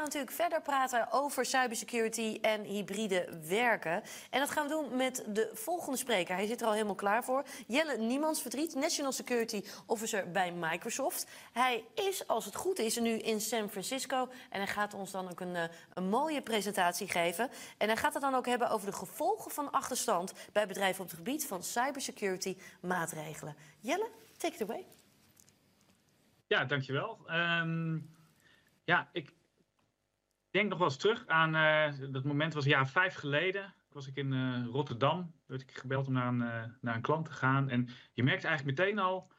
gaan natuurlijk verder praten over cybersecurity en hybride werken. En dat gaan we doen met de volgende spreker. Hij zit er al helemaal klaar voor. Jelle Niemands Verdriet, National Security Officer bij Microsoft. Hij is, als het goed is, nu in San Francisco. En hij gaat ons dan ook een, eh, een mooie presentatie geven. En hij gaat het dan ook hebben over de gevolgen van achterstand bij bedrijven op het gebied van cybersecurity maatregelen. Jelle, take it away. Ja, dankjewel. Um, ja, ik denk nog wel eens terug aan uh, dat moment was een jaar vijf geleden. Was ik in uh, Rotterdam, werd ik gebeld om naar een, uh, naar een klant te gaan. En je merkte eigenlijk meteen al,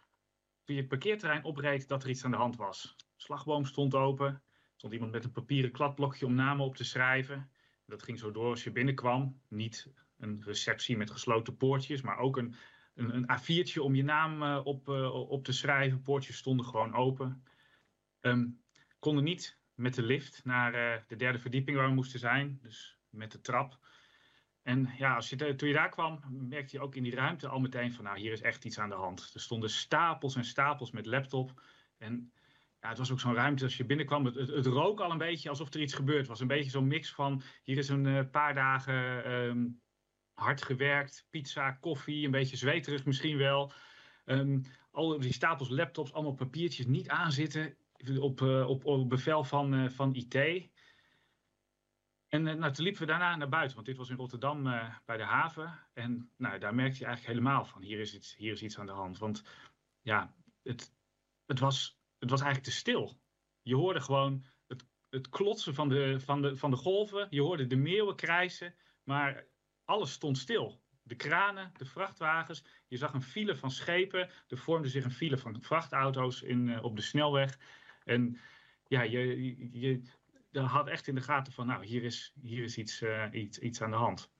toen je het parkeerterrein opreed, dat er iets aan de hand was. Slagboom stond open, stond iemand met een papieren kladblokje om namen op te schrijven. Dat ging zo door als je binnenkwam. Niet een receptie met gesloten poortjes, maar ook een een, een A4'tje om je naam op, op te schrijven. Poortjes stonden gewoon open. Um, konden niet met de lift naar uh, de derde verdieping waar we moesten zijn. Dus met de trap. En ja, als je, toen je daar kwam, merkte je ook in die ruimte al meteen van, nou, hier is echt iets aan de hand. Er stonden stapels en stapels met laptop. En ja, het was ook zo'n ruimte als je binnenkwam. Het, het, rook al een beetje alsof er iets gebeurd was. Een beetje zo'n mix van, hier is een paar dagen um, hard gewerkt, pizza, koffie, een beetje zweterig misschien wel. Um, al die stapels laptops, allemaal papiertjes niet aanzitten op, uh, op, op bevel van, uh, van IT. En uh, nou, toen liepen we daarna naar buiten, want dit was in Rotterdam bij de haven. En nou, daar merkte je eigenlijk helemaal van, hier is, iets, hier is iets aan de hand. Want ja, het, het, was, het was eigenlijk te stil. Je hoorde gewoon het, het klotsen van de, van, de, van de golven, je hoorde de meeuwen krijsen, maar alles stond stil. De kranen, de vrachtwagens. Je zag een file van schepen. Er vormde zich een file van vrachtauto's in, op de snelweg. En ja, je, je, had echt in de gaten van, nou, hier is, hier is iets, uh, iets, aan de hand.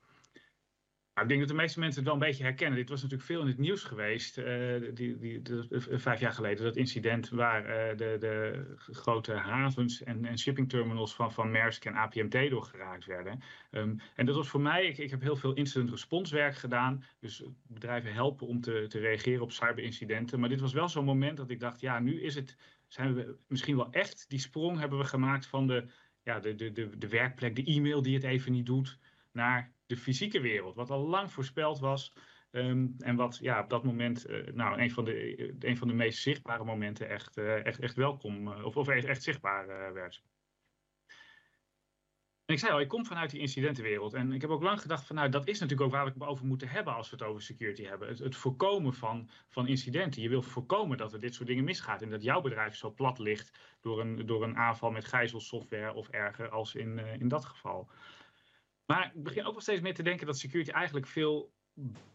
Nou, ik denk dat de meeste mensen het wel een beetje herkennen. Dit was natuurlijk veel in het nieuws geweest, uh, die, die, de, vijf jaar geleden. Dat incident waar de, de, grote havens en, en shippingterminals van, van Maersk en APMT doorgeraakt werden. Um, en dat was voor mij, ik, ik heb heel veel incident response werk gedaan. Dus bedrijven helpen om te, te reageren op cyberincidenten. Maar dit was wel zo'n moment dat ik dacht, ja, nu is het, zijn we misschien wel echt, die sprong hebben we gemaakt van de, ja, de, de, de, werkplek, de e-mail die het even niet doet, naar de fysieke wereld, wat al lang voorspeld was. Um, en wat ja, op dat moment, uh, nou, een van, de, een van de meest zichtbare momenten echt, uh, echt, echt welkom, uh, of, of echt zichtbaar werd. En ik zei al, ik kom vanuit die incidentenwereld. En ik heb ook lang gedacht van, nou, dat is natuurlijk ook waar we het over moeten hebben als we het over security hebben. Het, het voorkomen van, van incidenten. Je wil voorkomen dat er dit soort dingen misgaat. En dat jouw bedrijf zo plat ligt door een, door een aanval met gijzelsoftware of erger als in, in dat geval. Maar ik begin ook wel steeds meer te denken dat security eigenlijk veel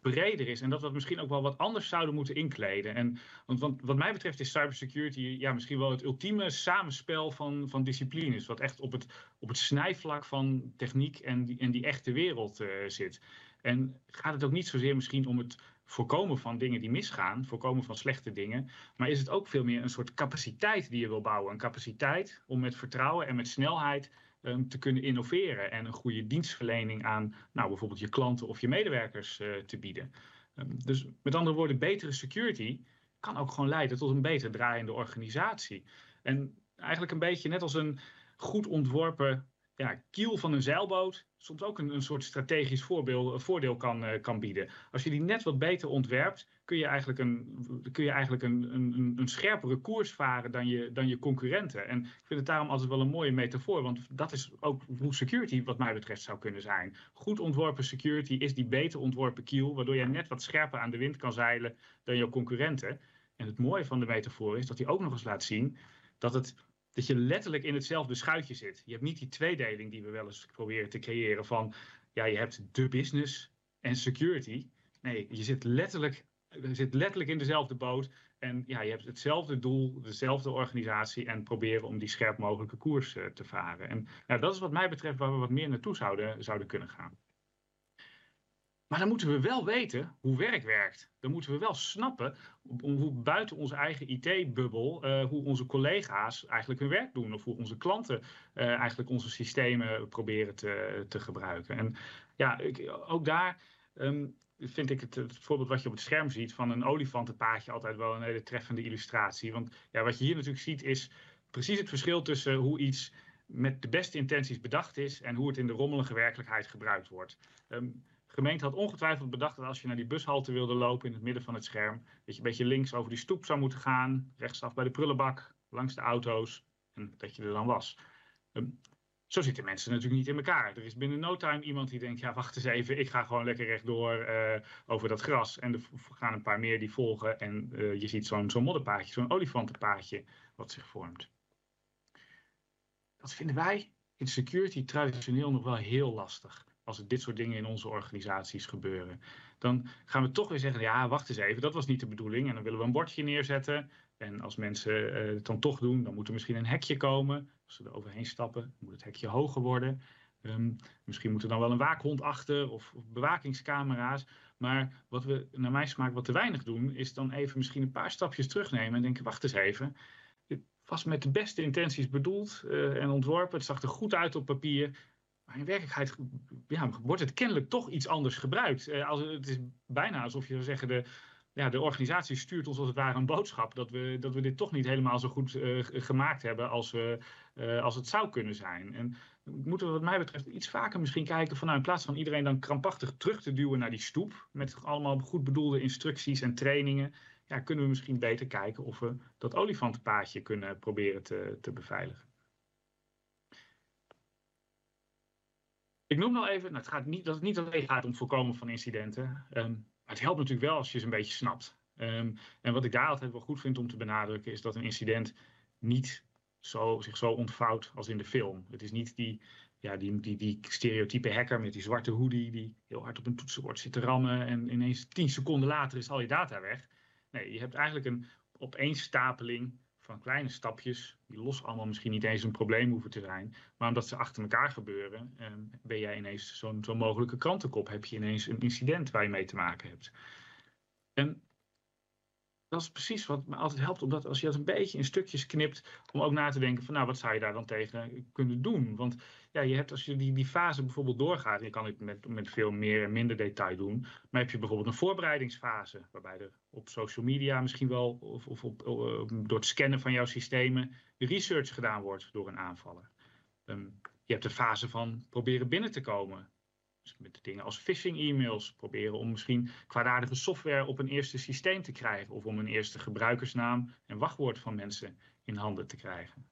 breder is. En dat we misschien ook wel wat anders zouden moeten inkleden. En, want, want wat mij betreft is cybersecurity ja, misschien wel het ultieme samenspel van, van disciplines. Wat echt op het, op het snijvlak van techniek en die, en die echte wereld uh, zit. En gaat het ook niet zozeer misschien om het voorkomen van dingen die misgaan, voorkomen van slechte dingen, maar is het ook veel meer een soort capaciteit die je wil bouwen. Een capaciteit om met vertrouwen en met snelheid um, te kunnen innoveren en een goede dienstverlening aan nou, bijvoorbeeld je klanten of je medewerkers uh, te bieden. Um, dus met andere woorden, betere security kan ook gewoon leiden tot een beter draaiende organisatie. En eigenlijk een beetje net als een goed ontworpen ja, kiel van een zeilboot soms ook een, een soort strategisch voorbeeld, voordeel kan, uh, kan bieden. Als je die net wat beter ontwerpt, kun je eigenlijk een, kun je eigenlijk een, een, een scherpere koers varen dan je, dan je concurrenten. En ik vind het daarom altijd wel een mooie metafoor, want dat is ook hoe security wat mij betreft zou kunnen zijn. Goed ontworpen security is die beter ontworpen kiel, waardoor je net wat scherper aan de wind kan zeilen dan je concurrenten. En het mooie van de metafoor is dat hij ook nog eens laat zien dat het dat je letterlijk in hetzelfde schuitje zit. Je hebt niet die tweedeling die we wel eens proberen te creëren van, ja, je hebt de business en security. Nee, je zit letterlijk, zit letterlijk in dezelfde boot en ja, je hebt hetzelfde doel, dezelfde organisatie en proberen om die scherp mogelijke koers uh, te varen. En nou, dat is wat mij betreft waar we wat meer naartoe zouden, zouden kunnen gaan. Maar dan moeten we wel weten hoe werk werkt. Dan moeten we wel snappen hoe buiten onze eigen IT-bubbel, uh, hoe onze collega's eigenlijk hun werk doen. Of hoe onze klanten uh, eigenlijk onze systemen proberen te, te gebruiken. En ja, ook daar um, vind ik het, het, voorbeeld wat je op het scherm ziet van een olifantenpaadje altijd wel een hele treffende illustratie. Want ja, wat je hier natuurlijk ziet is precies het verschil tussen hoe iets met de beste intenties bedacht is en hoe het in de rommelige werkelijkheid gebruikt wordt. Um, gemeente had ongetwijfeld bedacht dat als je naar die bushalte wilde lopen in het midden van het scherm, dat je een beetje links over die stoep zou moeten gaan, rechtsaf bij de prullenbak, langs de auto's en dat je er dan was. Um, zo zitten mensen natuurlijk niet in elkaar. Er is binnen no time iemand die denkt, ja wacht eens even, ik ga gewoon lekker rechtdoor uh, over dat gras. En er gaan een paar meer die volgen en uh, je ziet zo'n zo'n modderpaadje, zo'n olifantenpaadje wat zich vormt. Dat vinden wij in security traditioneel nog wel heel lastig. Als er dit soort dingen in onze organisaties gebeuren. Dan gaan we toch weer zeggen, ja wacht eens even, dat was niet de bedoeling. En dan willen we een bordje neerzetten. En als mensen uh, het dan toch doen, dan moet er misschien een hekje komen. Als ze er overheen stappen, moet het hekje hoger worden. Um, misschien moet er dan wel een waakhond achter of, bewakingscamera's. Maar wat we naar mijn smaak wat te weinig doen, is dan even misschien een paar stapjes terugnemen en denken: wacht eens even. Dit was met de beste intenties bedoeld uh, en ontworpen. Het zag er goed uit op papier. Maar in werkelijkheid ja, wordt het kennelijk toch iets anders gebruikt. Uh, als, het is bijna alsof je zou zeggen: de, ja, de organisatie stuurt ons als het ware een boodschap dat we, dat we dit toch niet helemaal zo goed uh, gemaakt hebben als, we, uh, als het zou kunnen zijn. En moeten we wat mij betreft iets vaker misschien kijken van in plaats van iedereen dan krampachtig terug te duwen naar die stoep met allemaal goed bedoelde instructies en trainingen, ja, kunnen we misschien beter kijken of we dat olifantenpaadje kunnen proberen te, te beveiligen. Ik noem nog even, nou, het gaat niet, dat het niet alleen gaat om voorkomen van incidenten. Maar het helpt natuurlijk wel als je ze een beetje snapt. Um, en wat ik daar altijd wel goed vind om te benadrukken, is dat een incident niet zo, zich zo ontvouwt als in de film. Het is niet die, ja, die, die, die stereotype hacker met die zwarte hoodie die heel hard op een toetsenbord zit te rammen en ineens tien seconden later is al je data weg. Nee, je hebt eigenlijk een opeenstapeling van kleine stapjes, die los allemaal misschien niet eens een probleem hoeven te zijn, maar omdat ze achter elkaar gebeuren, eh, ben jij ineens zo'n zo mogelijke krantenkop, heb je ineens een incident waar je mee te maken hebt. En dat is precies wat me altijd helpt, omdat als je dat een beetje in stukjes knipt, om ook na te denken van nou, wat zou je daar dan tegen kunnen doen? Want ja, je hebt als je die, die fase bijvoorbeeld doorgaat, je kan het met, met veel meer en minder detail doen, maar heb je bijvoorbeeld een voorbereidingsfase, waarbij er op social media misschien wel, of, of op, door het scannen van jouw systemen, research gedaan wordt door een aanvaller. Um, je hebt de fase van proberen binnen te komen. Dus met dingen als phishing e-mails proberen om misschien kwaadaardige software op een eerste systeem te krijgen of om een eerste gebruikersnaam en wachtwoord van mensen in handen te krijgen.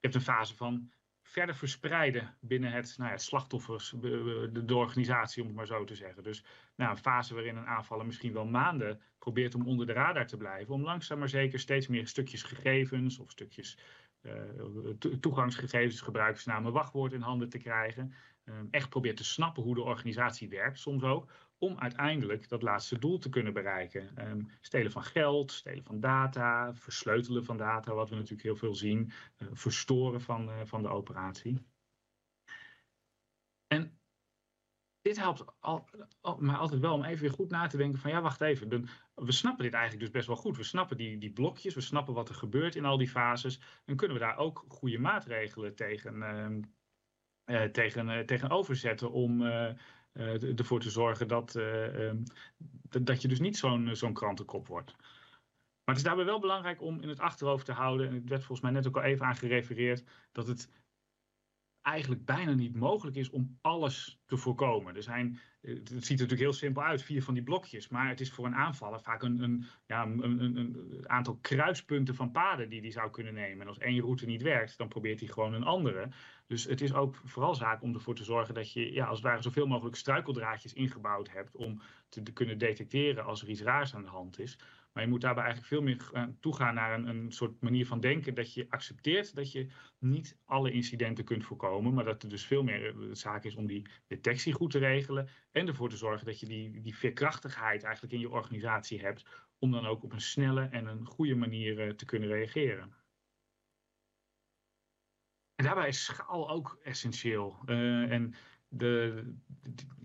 Je hebt een fase van verder verspreiden binnen het, nou ja, slachtoffers, de, de, organisatie om het maar zo te zeggen. Dus nou, een fase waarin een aanvaller misschien wel maanden probeert om onder de radar te blijven, om langzaam maar zeker steeds meer stukjes gegevens of stukjes uh, toegangsgegevens, gebruikersnamen, wachtwoord in handen te krijgen. Um, echt probeert te snappen hoe de organisatie werkt, soms ook, om uiteindelijk dat laatste doel te kunnen bereiken. Um, stelen van geld, stelen van data, versleutelen van data, wat we natuurlijk heel veel zien, uh, verstoren van, uh, van de operatie. En dit helpt al, maar altijd wel om even weer goed na te denken van ja, wacht even, we snappen dit eigenlijk dus best wel goed. We snappen die, die blokjes, we snappen wat er gebeurt in al die fases. Dan kunnen we daar ook goede maatregelen tegen, uh, tegen, uh, tegenover om uh, ervoor te zorgen dat, um, dat je dus niet zo'n zo'n krantenkop wordt. Maar het is daarbij wel belangrijk om in het achterhoofd te houden, en het werd volgens mij net ook al even aan gerefereerd, dat het eigenlijk bijna niet mogelijk is om alles te voorkomen. Er zijn, het ziet er natuurlijk heel simpel uit, vier van die blokjes. Maar het is voor een aanvaller vaak een, een, ja, een, een, aantal kruispunten van paden die hij zou kunnen nemen. En als één route niet werkt, dan probeert hij gewoon een andere. Dus het is ook vooral zaak om ervoor te zorgen dat je ja, als het ware zoveel mogelijk struikeldraadjes ingebouwd hebt om te kunnen detecteren als er iets raars aan de hand is. Maar je moet daarbij eigenlijk veel meer toegaan naar een, een soort manier van denken dat je accepteert dat je niet alle incidenten kunt voorkomen, maar dat er dus veel meer de zaak is om die detectie goed te regelen en ervoor te zorgen dat je die, die veerkrachtigheid eigenlijk in je organisatie hebt om dan ook op een snelle en een goede manier te kunnen reageren. En daarbij is schaal ook essentieel. En de,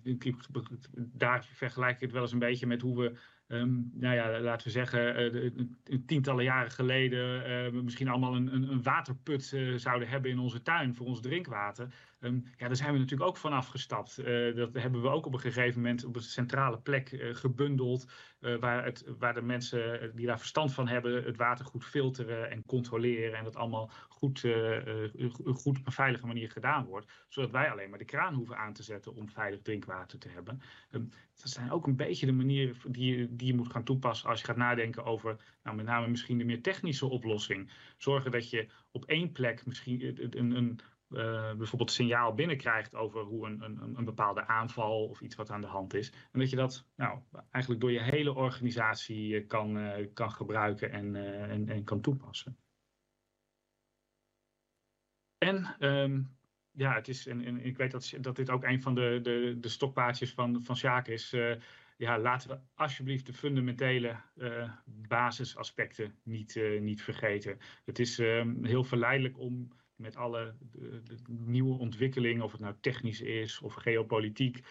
de, daar vergelijk ik het wel eens een beetje met hoe we Um, nou ja, laten we zeggen, uh, tientallen jaren geleden uh, misschien allemaal een, een, een waterput uh, zouden hebben in onze tuin voor ons drinkwater. Um, ja, daar zijn we natuurlijk ook van afgestapt. dat hebben we ook op een gegeven moment op een centrale plek gebundeld. waar, het, waar de mensen die daar verstand van hebben het water goed filteren en controleren. En dat allemaal goed, goed op een veilige manier gedaan wordt. Zodat wij alleen maar de kraan hoeven aan te zetten om veilig drinkwater te hebben. Um, dat zijn ook een beetje de manieren die, die je moet gaan toepassen als je gaat nadenken over nou, met name misschien de meer technische oplossing. Zorgen dat je op één plek misschien een, een, uh, bijvoorbeeld signaal binnenkrijgt over hoe een, een, een bepaalde aanval of iets wat aan de hand is. En dat je dat nou, eigenlijk door je hele organisatie eh, kan, uh, kan gebruiken en, en, kan toepassen. En um, ja, het is, en, ik weet dat, dat dit ook een van de, de, de stokpaardjes van, van Sjaak is. Uh, ja, laten we alsjeblieft de fundamentele uh, basisaspecten niet, uh, niet vergeten. Het is ehm, heel verleidelijk om met alle nieuwe ontwikkelingen, of het nou technisch is of geopolitiek,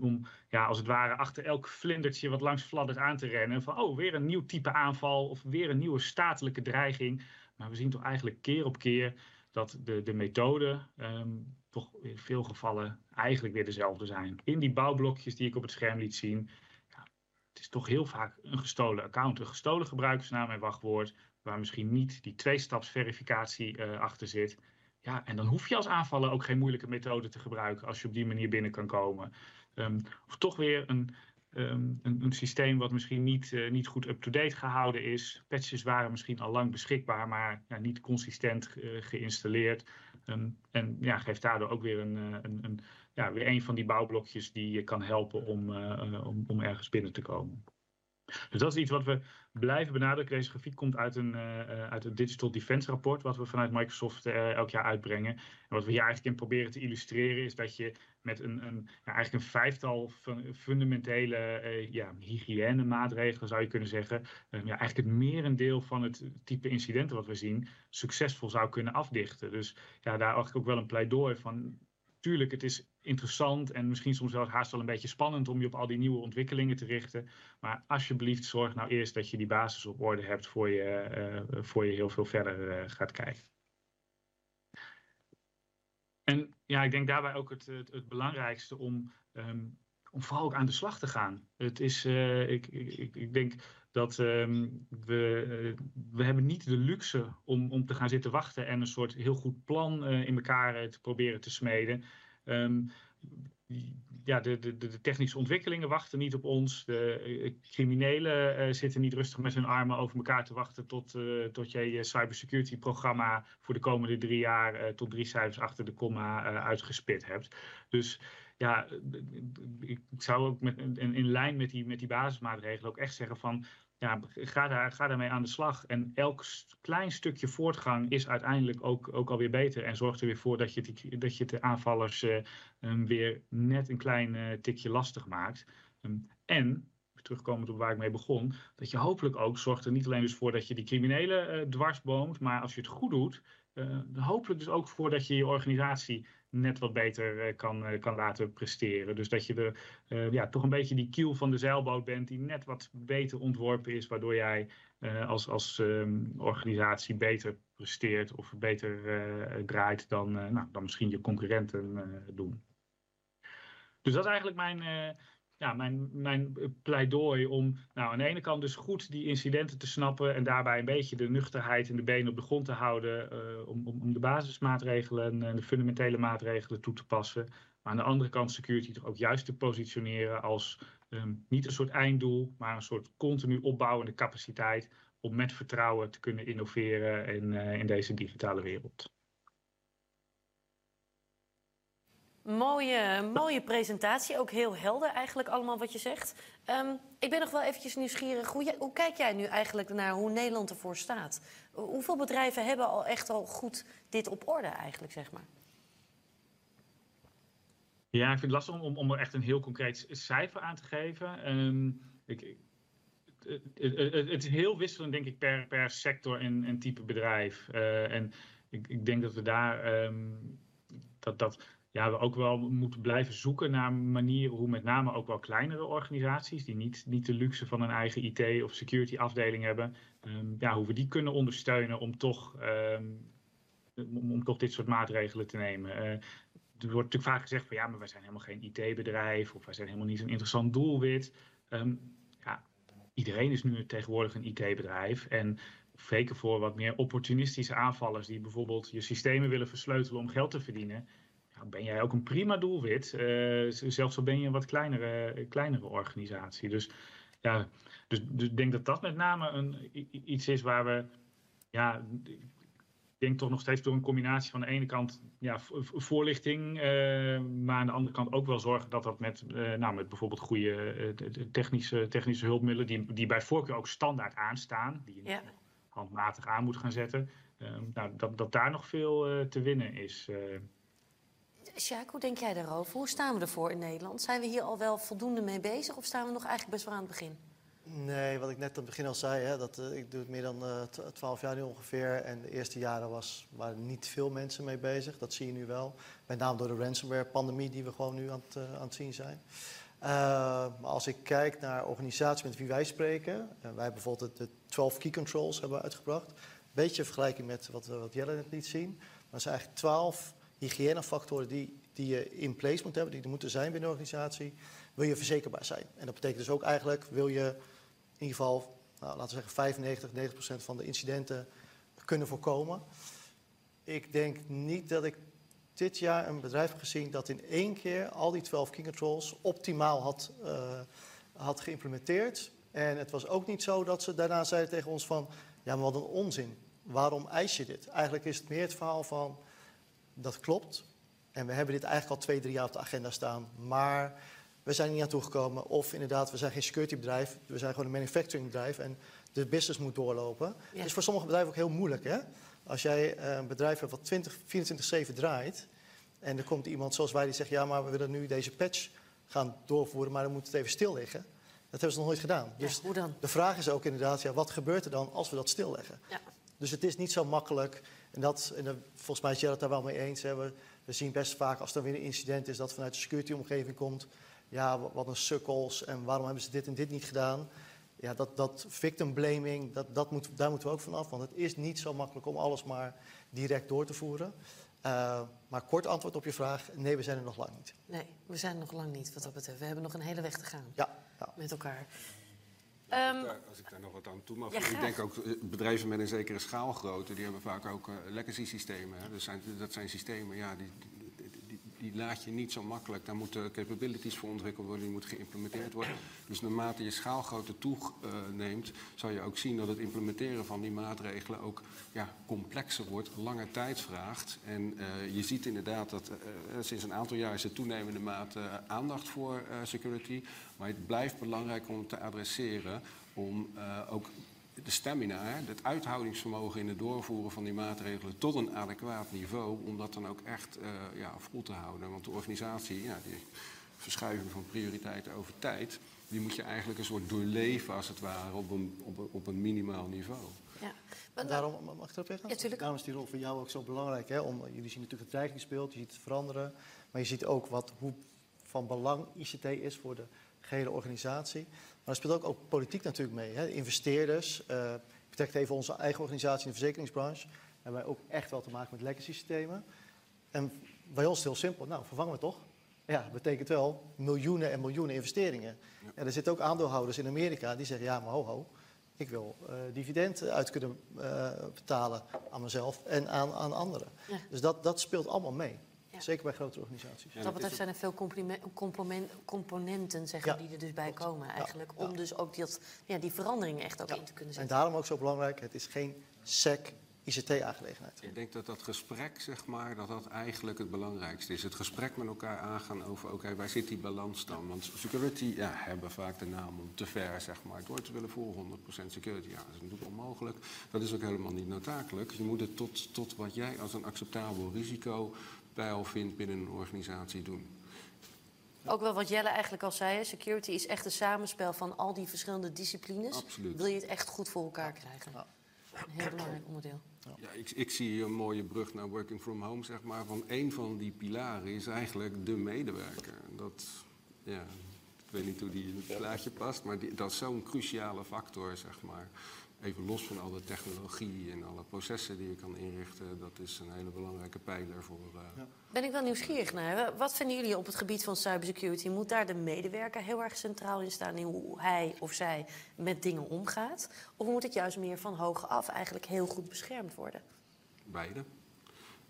om ja, als het ware achter elk vlindertje wat langs fladdert aan te rennen. Van oh, weer een nieuw type aanval of weer een nieuwe statelijke dreiging. Maar we zien toch eigenlijk keer op keer dat de, de methoden um, toch in veel gevallen eigenlijk weer dezelfde zijn. In die bouwblokjes die ik op het scherm liet zien, ja, het is toch heel vaak een gestolen account, een gestolen gebruikersnaam en wachtwoord, waar misschien niet die tweestapsverificatie uh, achter zit. Ja, en dan hoef je als aanvaller ook geen moeilijke methode te gebruiken als je op die manier binnen kan komen. Um, of toch weer een, um, een, een, systeem wat misschien niet, uh, niet goed up-to-date gehouden is. Patches waren misschien al lang beschikbaar, maar ja, niet consistent uh, geïnstalleerd. Um, en ja, geeft daardoor ook weer een, uh, een, een, ja, weer een van die bouwblokjes die je kan helpen om, om, om ergens binnen te komen. Dus dat is iets wat we blijven benadrukken. Deze grafiek komt uit een, uh, uit een Digital Defense rapport, wat we vanuit Microsoft uh, elk jaar uitbrengen. En wat we hier eigenlijk in proberen te illustreren, is dat je met een, een ja, eigenlijk een vijftal fundamentele uh, ja, hygiënemaatregelen, zou je kunnen zeggen, ja, eigenlijk het merendeel van het type incidenten wat we zien, succesvol zou kunnen afdichten. Dus ja, daar eigenlijk ook wel een pleidooi van tuurlijk, het is interessant en misschien soms wel haast wel een beetje spannend om je op al die nieuwe ontwikkelingen te richten. Maar alsjeblieft, zorg nou eerst dat je die basis op orde hebt voor je, uh, voor je heel veel verder uh, gaat kijken. En ja, ik denk daarbij ook het, het, belangrijkste om, um, om vooral ook aan de slag te gaan. Het is, uh, ik, ik, ik denk dat um, we, we hebben niet de luxe om, om te gaan zitten wachten en een soort heel goed plan in elkaar te proberen te smeden. Um, ja, de, de, de, technische ontwikkelingen wachten niet op ons. De criminelen uh, zitten niet rustig met hun armen over elkaar te wachten tot, uh, tot je je cybersecurity programma voor de komende drie jaar tot drie cijfers achter de komma uitgespit hebt. Dus ja, ik zou ook met, in, in lijn met die, met die basismaatregelen ook echt zeggen van ja, ga, daar, ga daarmee aan de slag. En elk klein stukje voortgang is uiteindelijk ook, ook alweer beter. En zorgt er weer voor dat je, die, dat je de aanvallers uh, weer net een klein uh, tikje lastig maakt. Um, en, terugkomend op waar ik mee begon, dat je hopelijk ook zorgt er niet alleen dus voor dat je die criminelen uh, dwarsboomt, maar als je het goed doet, hopelijk dus ook voor dat je je organisatie net wat beter eh, kan, eh, kan laten presteren. Dus dat je er uh, ja, toch een beetje die kiel van de zeilboot bent die net wat beter ontworpen is, waardoor jij als, als um, organisatie beter presteert of beter draait dan, nou, dan misschien je concurrenten doen. Dus dat is eigenlijk mijn ja, mijn, mijn pleidooi om nou, aan de ene kant dus goed die incidenten te snappen en daarbij een beetje de nuchterheid en de benen op de grond te houden uh, om, om, om, de basismaatregelen en de fundamentele maatregelen toe te passen. Maar aan de andere kant security toch ook juist te positioneren als um, niet een soort einddoel, maar een soort continu opbouwende capaciteit om met vertrouwen te kunnen innoveren in, in deze digitale wereld. Mooie, mooie presentatie, ook heel helder eigenlijk allemaal wat je zegt. Um, ik ben nog wel eventjes nieuwsgierig, hoe, hoe, kijk jij nu eigenlijk naar hoe Nederland ervoor staat? Hoeveel bedrijven hebben al echt al goed dit op orde eigenlijk, zeg maar? Ja, ik vind het lastig om, om er echt een heel concreet cijfer aan te geven. Um, ik, het, is heel wisselend, denk ik, per, per sector en, en type bedrijf. Uh, en ik, ik, denk dat we daar um, dat, dat ja, we ook wel moeten blijven zoeken naar manieren hoe met name ook wel kleinere organisaties, die niet, niet de luxe van een eigen IT- of security afdeling hebben, ehm, ja, hoe we die kunnen ondersteunen om toch, ehm, om, toch dit soort maatregelen te nemen. Uh, er wordt natuurlijk vaak gezegd van ja, maar wij zijn helemaal geen IT-bedrijf of wij zijn helemaal niet zo'n interessant doelwit. Um, ja, iedereen is nu tegenwoordig een IT-bedrijf en zeker voor wat meer opportunistische aanvallers die bijvoorbeeld je systemen willen versleutelen om geld te verdienen nou, ben jij ook een prima doelwit. Uh, zelfs al ben je een wat kleinere, kleinere organisatie. Dus ja, dus, dus ik denk dat dat met name een, iets is waar we, ja, ik denk toch nog steeds door een combinatie van de ene kant ja, voorlichting, uh, maar aan de andere kant ook wel zorgen dat dat met, uh, nou, met bijvoorbeeld goede technische, technische hulpmiddelen, die, die bij voorkeur ook standaard aanstaan, die je ja. handmatig aan moet gaan zetten, nou, dat, dat daar nog veel te winnen is. Sjaak, hoe denk jij daarover? Hoe staan we ervoor in Nederland? Zijn we hier al wel voldoende mee bezig of staan we nog eigenlijk best wel aan het begin? Nee, wat ik net aan het begin al zei, hè, dat, uh, ik doe het meer dan twaalf uh, jaar nu ongeveer. En de eerste jaren was, waren niet veel mensen mee bezig. Dat zie je nu wel. Met name door de ransomware-pandemie die we gewoon nu aan het, uh, aan het zien zijn. maar als ik kijk naar organisaties met wie wij spreken... wij hebben bijvoorbeeld de 12 key controls hebben uitgebracht. Beetje vergelijking met wat, wat Jelle net liet zien. Maar dat zijn eigenlijk 12 hygiënefactoren die, die je in place moet hebben, die er moeten zijn binnen de organisatie, wil je verzekerbaar zijn. En dat betekent dus ook eigenlijk, wil je in ieder geval, nou, laten we zeggen 95, 90 procent van de incidenten kunnen voorkomen. Ik denk niet dat ik dit jaar een bedrijf heb gezien dat in één keer al die 12 key controls optimaal had, uh, had geïmplementeerd. En het was ook niet zo dat ze daarna zeiden tegen ons van, ja maar wat een onzin. Waarom eis je dit? Eigenlijk is het meer het verhaal van, dat klopt. En we hebben dit eigenlijk al twee, drie jaar op de agenda staan. Maar we zijn niet naartoe gekomen. Of inderdaad, we zijn geen securitybedrijf. We zijn gewoon een manufacturingbedrijf. En de business moet doorlopen. Ja. Dus voor sommige bedrijven ook heel moeilijk. Hè? Als jij eh, een bedrijf hebt wat 20, 24-7 draait. En er komt iemand zoals wij die zegt: Ja, maar we willen nu deze patch gaan doorvoeren. Maar dan moet het even stil liggen. Dat hebben ze nog nooit gedaan. Ja, dus hoe dan? de vraag is ook inderdaad: ja, wat gebeurt er dan als we dat stilleggen? Ja. Dus het is niet zo makkelijk. En, dat, en volgens mij is jij het daar wel mee eens. Hè. We, we, zien best vaak als er weer een incident is dat vanuit de security-omgeving komt. Ja, wat een sukkels en waarom hebben ze dit en dit niet gedaan? Ja, dat, dat victim blaming, dat, dat moet, daar moeten we ook vanaf. Want het is niet zo makkelijk om alles maar direct door te voeren. Uh, maar kort antwoord op je vraag: nee, we zijn er nog lang niet. Nee, we zijn er nog lang niet wat dat betreft. We hebben nog een hele weg te gaan ja, ja. met elkaar. Um, als ik daar nog wat aan toe mag. Ja, ik denk ook eh, bedrijven met een zekere schaalgrootte, die hebben vaak ook uh, legacy systemen. Hè. Dus zijn, dat zijn systemen, ja, die, die laat je niet zo makkelijk. Daar moeten capabilities voor ontwikkeld worden, die moeten geïmplementeerd worden. Dus naarmate je schaalgrootte toeneemt, zal je ook zien dat het implementeren van die maatregelen ook ja, complexer wordt, lange tijd vraagt. En uh, je ziet inderdaad dat uh, sinds een aantal jaar is er toenemende mate aandacht voor security. Maar het blijft belangrijk om te adresseren om ook de stamina, het uithoudingsvermogen in het doorvoeren van die maatregelen tot een adequaat niveau, om dat dan ook echt uh, ja, vol te houden. Want de organisatie, ja, die verschuiving van prioriteiten over tijd, die moet je eigenlijk een soort doorleven als het ware op een, op, op een minimaal niveau. Ja. Maar daarom, mag ik erop zeggen? Ja, Daarom is die rol voor jou ook zo belangrijk. Hè? Om, jullie zien natuurlijk het dreiging speelt, je ziet het veranderen. Maar je ziet ook wat, hoe van belang ICT is voor de gehele organisatie. Maar er speelt ook, ook politiek natuurlijk mee. Hè. Investeerders, uh, ik betrek even onze eigen organisatie in de verzekeringsbranche. Hebben wij ook echt wel te maken met legacy systemen. En bij ons is het heel simpel. Nou, vervangen we toch? Ja, dat betekent wel miljoenen en miljoenen investeringen. Ja. En er zitten ook aandeelhouders in Amerika die zeggen: ja, maar ho, ho. Ik wil uh, dividend uit kunnen uh, betalen aan mezelf en aan, aan anderen. Ja. Dus dat, dat speelt allemaal mee. Zeker bij grote organisaties. Wat dat betreft zijn er veel componenten zeggen, die er dus bij komen eigenlijk. Om dus ook die, ja, die veranderingen echt ook in te kunnen zetten. En daarom ook zo belangrijk, het is geen SEC ICT-aangelegenheid. Ik denk dat dat gesprek, zeg maar, dat dat eigenlijk het belangrijkste is. Het gesprek met elkaar aangaan over, oké, waar zit die balans dan? Want security, ja, hebben vaak de naam om te ver, zeg maar, door te willen voor 100% security. Ja, dat is natuurlijk onmogelijk. Dat is ook helemaal niet noodzakelijk. Je moet het tot, tot wat jij als een acceptabel risico pijl vindt binnen een organisatie doen. Ook wel wat Jelle eigenlijk al zei, security is echt een samenspel van al die verschillende disciplines. Absoluut. Wil je het echt goed voor elkaar krijgen? Een heel belangrijk onderdeel. Ja, ik, ik, zie een mooie brug naar working from home, zeg maar. Van een van die pilaren is eigenlijk de medewerker. Dat, ja, ik weet niet hoe die in het plaatje past, maar die, dat is zo'n cruciale factor, zeg maar. Even los van alle technologie en alle processen die je kan inrichten, dat is een hele belangrijke pijler voor. Uh... Ben ik wel nieuwsgierig naar. Wat vinden jullie op het gebied van cybersecurity? Moet daar de medewerker heel erg centraal in staan in hoe hij of zij met dingen omgaat? Of moet het juist meer van hoog af eigenlijk heel goed beschermd worden? Beide.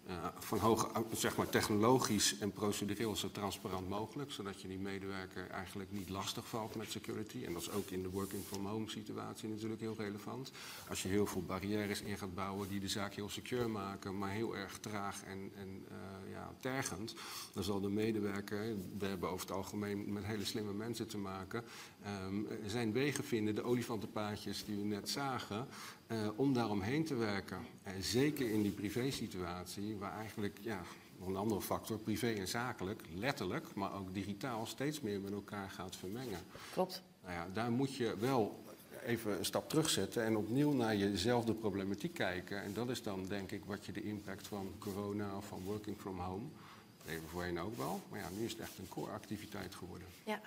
Uh, van hoog, zeg maar, technologisch en procedureel zo transparant mogelijk, zodat je die medewerker eigenlijk niet lastig valt met security. En dat is ook in de working from home situatie natuurlijk heel relevant. Als je heel veel barrières in gaat bouwen die de zaak heel secure maken, maar heel erg traag en, en uh, ja, tergend, dan zal de medewerker, we hebben over het algemeen met hele slimme mensen te maken, um, zijn wegen vinden, de olifantenpaadjes die we net zagen, uh, om daaromheen te werken. En zeker in die privésituatie, waar eigenlijk ja, nog een andere factor, privé en zakelijk, letterlijk, maar ook digitaal, steeds meer met elkaar gaat vermengen. Klopt. Nou ja, daar moet je wel even een stap terugzetten en opnieuw naar jezelfde problematiek kijken. En dat is dan denk ik wat je de impact van corona of van working from home, even voorheen ook wel, maar ja, nu is het echt een core activiteit geworden. Ja.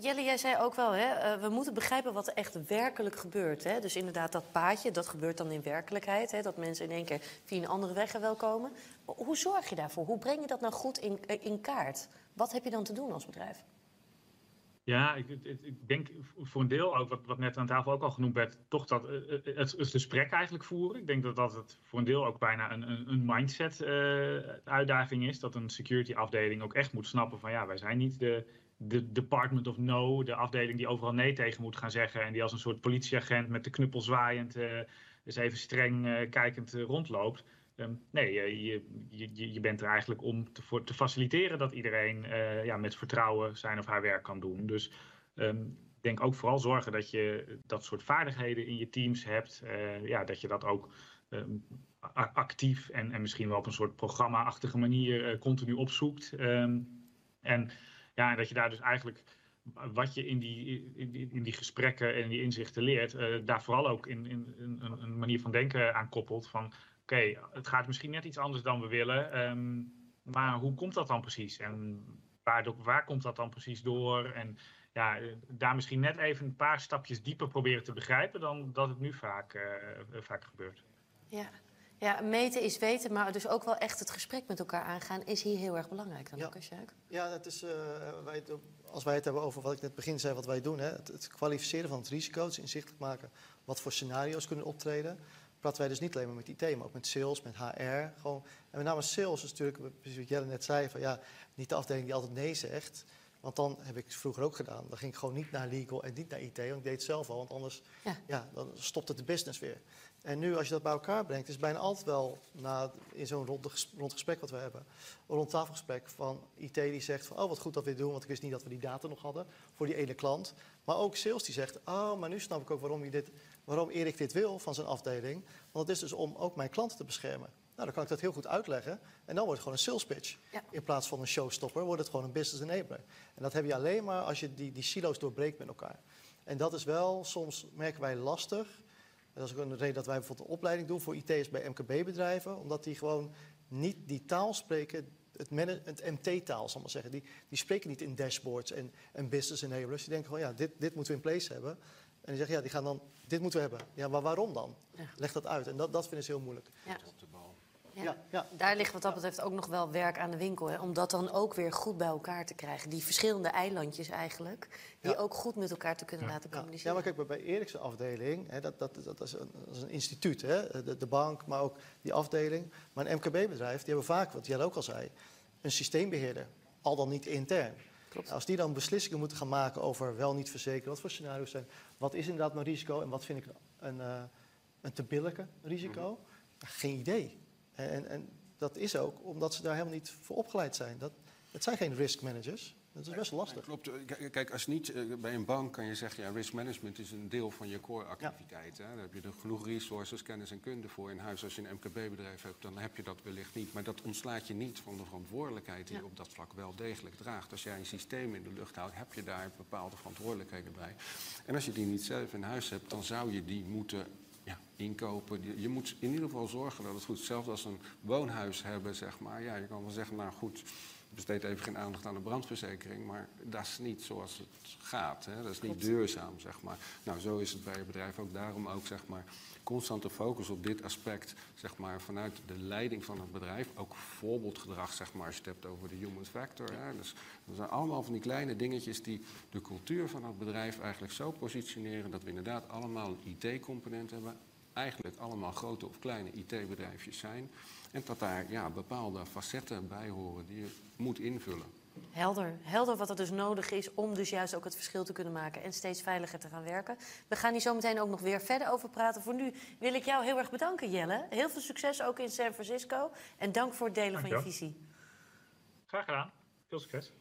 Jelle, jij zei ook wel, hè, uh, we moeten begrijpen wat er echt werkelijk gebeurt. Hè? Dus inderdaad, dat paadje, dat gebeurt dan in werkelijkheid. Hè? Dat mensen in één keer via een andere weg wel komen. Hoe zorg je daarvoor? Hoe breng je dat nou goed in, in kaart? Wat heb je dan te doen als bedrijf? Ja, ik, ik, denk voor een deel ook, wat, wat net aan tafel ook al genoemd werd, toch dat het, het gesprek eigenlijk voeren. Ik denk dat dat het voor een deel ook bijna een, een, mindset uitdaging is. Dat een security afdeling ook echt moet snappen van ja, wij zijn niet de, de Department of No, de afdeling die overal nee tegen moet gaan zeggen. En die als een soort politieagent met de knuppel zwaaiend, uh, dus even streng uh, kijkend uh, rondloopt. Um, nee, je, je, je bent er eigenlijk om te, voor, te faciliteren dat iedereen ja, met vertrouwen zijn of haar werk kan doen. Dus um, denk ook vooral zorgen dat je dat soort vaardigheden in je teams hebt. ja, dat je dat ook um, actief en, en misschien wel op een soort programma-achtige manier continu opzoekt. en ja, en dat je daar dus eigenlijk wat je in die, in die, in die gesprekken en die inzichten leert, uh, daar vooral ook in, in, een manier van denken aan koppelt. Van oké, het gaat misschien net iets anders dan we willen, um, maar hoe komt dat dan precies? En waar, waar komt dat dan precies door? En ja, daar misschien net even een paar stapjes dieper proberen te begrijpen dan dat het nu vaak, uh, vaak gebeurt. Ja. Ja, meten is weten, maar dus ook wel echt het gesprek met elkaar aangaan is hier heel erg belangrijk dan ja. ook, Sjaak? Ja, dat is, uh, wij, als wij het hebben over wat ik net begin zei, wat wij doen, hè, het, het kwalificeren van het risico, het inzichtelijk maken wat voor scenario's kunnen optreden, praten wij dus niet alleen maar met IT, maar ook met sales, met HR. Gewoon, en met name sales is natuurlijk, precies wat Jelle net zei, van ja, niet de afdeling die altijd nee zegt. Want dan heb ik het vroeger ook gedaan. Dan ging ik gewoon niet naar legal en niet naar IT, want ik deed het zelf al. Want anders ja. ja dan stopt het de business weer. En nu, als je dat bij elkaar brengt, is het bijna altijd wel na, in zo'n rond, rond gesprek wat we hebben, een rondtafelgesprek van IT die zegt van, oh wat goed dat we dit doen, want ik wist niet dat we die data nog hadden voor die ene klant. Maar ook sales die zegt, oh, maar nu snap ik ook waarom, je dit, waarom Erik dit wil van zijn afdeling. Want het is dus om ook mijn klanten te beschermen. Nou, dan kan ik dat heel goed uitleggen. En dan wordt het gewoon een sales pitch. Ja. In plaats van een showstopper wordt het gewoon een business enabler. En dat heb je alleen maar als je die, die silo's doorbreekt met elkaar. En dat is wel, soms merken wij lastig dat is ook een reden dat wij bijvoorbeeld een opleiding doen voor IT'ers bij MKB-bedrijven. Omdat die gewoon niet die taal spreken, het, het MT-taal, zal ik maar zeggen. Die, die spreken niet in dashboards en, en business enablers. Die denken gewoon, ja, dit, dit moeten we in place hebben. En die zeggen, ja, die gaan dan, dit moeten we hebben. Ja, maar waarom dan? Ja. Leg dat uit. En dat, dat vinden ze heel moeilijk. Ja. Ja. Ja, ja. Daar ligt wat dat betreft ook nog wel werk aan de winkel. Hè? Om dat dan ook weer goed bij elkaar te krijgen. Die verschillende eilandjes eigenlijk. Die ook goed met elkaar te kunnen laten communiceren. Ja, maar kijk, bij Erikse afdeling, hè, dat, dat, dat, is een, dat is een instituut. Hè? De, de, bank, maar ook die afdeling. Maar een MKB-bedrijf, die hebben vaak, wat jij ook al zei, een systeembeheerder. Al dan niet intern. Klopt. Als die dan beslissingen moeten gaan maken over wel niet verzekeren, wat voor scenario's zijn, wat is inderdaad mijn risico en wat vind ik een, uh, een te billijke risico, mhm. geen idee. En, en, dat is ook omdat ze daar helemaal niet voor opgeleid zijn. Dat, het zijn geen risk managers. Dat is best lastig. Ja, klopt. Kijk, als niet eh, bij een bank kan je zeggen, ja, risk management is een deel van je core activiteit. Ja. Daar heb je er genoeg resources, kennis en kunde voor in huis. Als je een MKB-bedrijf hebt, dan heb je dat wellicht niet. Maar dat ontslaat je niet van de verantwoordelijkheid die ja. je op dat vlak wel degelijk draagt. Als jij een systeem in de lucht houdt, heb je daar bepaalde verantwoordelijkheden bij. En als je die niet zelf in huis hebt, dan zou je die moeten ja, inkopen. Je, moet in ieder geval zorgen dat het goed is. Als een woonhuis hebben, zeg maar. Ja, je kan wel zeggen, nou goed, besteed even geen aandacht aan de brandverzekering. Maar dat is niet zoals het gaat. Hè? Dat is niet duurzaam, zeg maar. Nou, zo is het bij je bedrijf ook. Daarom ook, zeg maar, constante focus op dit aspect, zeg maar, vanuit de leiding van het bedrijf. Ook voorbeeldgedrag, zeg maar, als je het hebt over de human factor. Hè? Dus dat zijn allemaal van die kleine dingetjes die de cultuur van het bedrijf eigenlijk zo positioneren dat we inderdaad allemaal een IT-component hebben. Eigenlijk allemaal grote of kleine IT-bedrijfjes zijn. En dat daar ja, bepaalde facetten bij horen die je moet invullen. Helder. Helder wat er dus nodig is om dus juist ook het verschil te kunnen maken en steeds veiliger te gaan werken. We gaan hier zo meteen ook nog weer verder over praten. Voor nu wil ik jou heel erg bedanken, Jelle. Heel veel succes ook in San Francisco. En dank voor het delen van je visie. Graag gedaan. Veel succes.